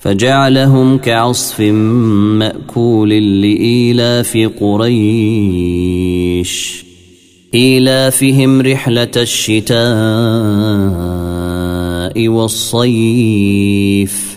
فجعلهم كعصف مأكول لإيلاف قريش. إيلافهم رحلة الشتاء والصيف.